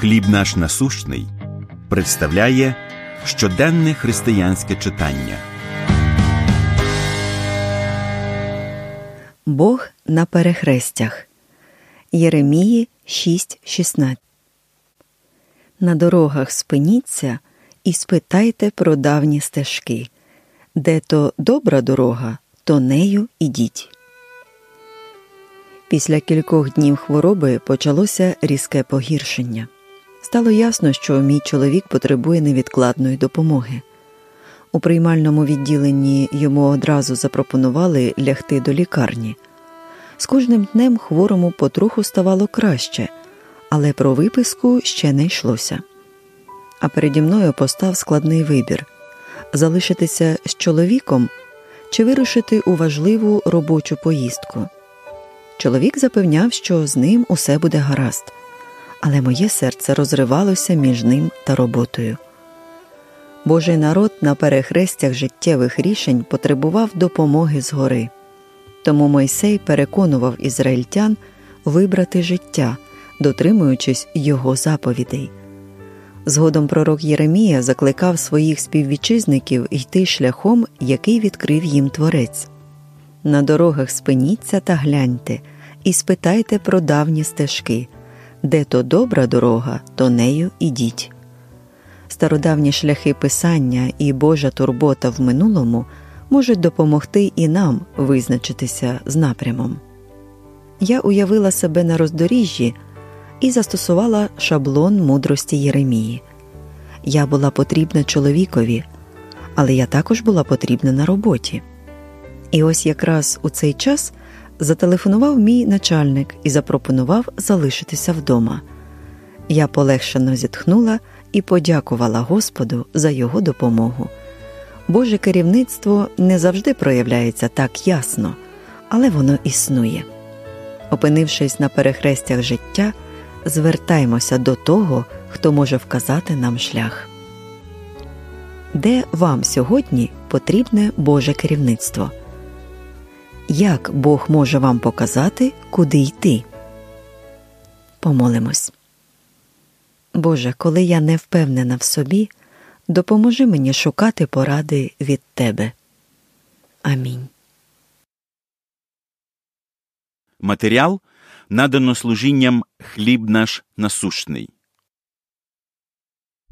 Хліб наш насущний представляє щоденне християнське читання. Бог на перехрестях. Єремії 6.16 На дорогах спиніться і спитайте про давні стежки. Де то добра дорога, то нею ідіть. Після кількох днів хвороби почалося різке погіршення. Стало ясно, що мій чоловік потребує невідкладної допомоги. У приймальному відділенні йому одразу запропонували лягти до лікарні. З кожним днем хворому потроху ставало краще, але про виписку ще не йшлося. А переді мною постав складний вибір залишитися з чоловіком чи вирушити у важливу робочу поїздку. Чоловік запевняв, що з ним усе буде гаразд, але моє серце розривалося між ним та роботою. Божий народ на перехрестях життєвих рішень потребував допомоги згори. Тому Мойсей переконував ізраїльтян вибрати життя, дотримуючись його заповідей. Згодом пророк Єремія закликав своїх співвітчизників йти шляхом, який відкрив їм творець. На дорогах спиніться та гляньте, і спитайте про давні стежки де то добра дорога, то нею ідіть. Стародавні шляхи писання і Божа турбота в минулому можуть допомогти і нам визначитися з напрямом. Я уявила себе на роздоріжжі і застосувала шаблон мудрості Єремії. Я була потрібна чоловікові, але я також була потрібна на роботі. І ось якраз у цей час зателефонував мій начальник і запропонував залишитися вдома. Я полегшено зітхнула і подякувала Господу за його допомогу. Боже керівництво не завжди проявляється так ясно, але воно існує. Опинившись на перехрестях життя, звертаймося до того, хто може вказати нам шлях. Де вам сьогодні потрібне Боже керівництво? Як Бог може вам показати, куди йти? Помолимось. Боже, коли я не впевнена в собі, допоможи мені шукати поради від Тебе. Амінь. Матеріал надано служінням хліб наш насущний.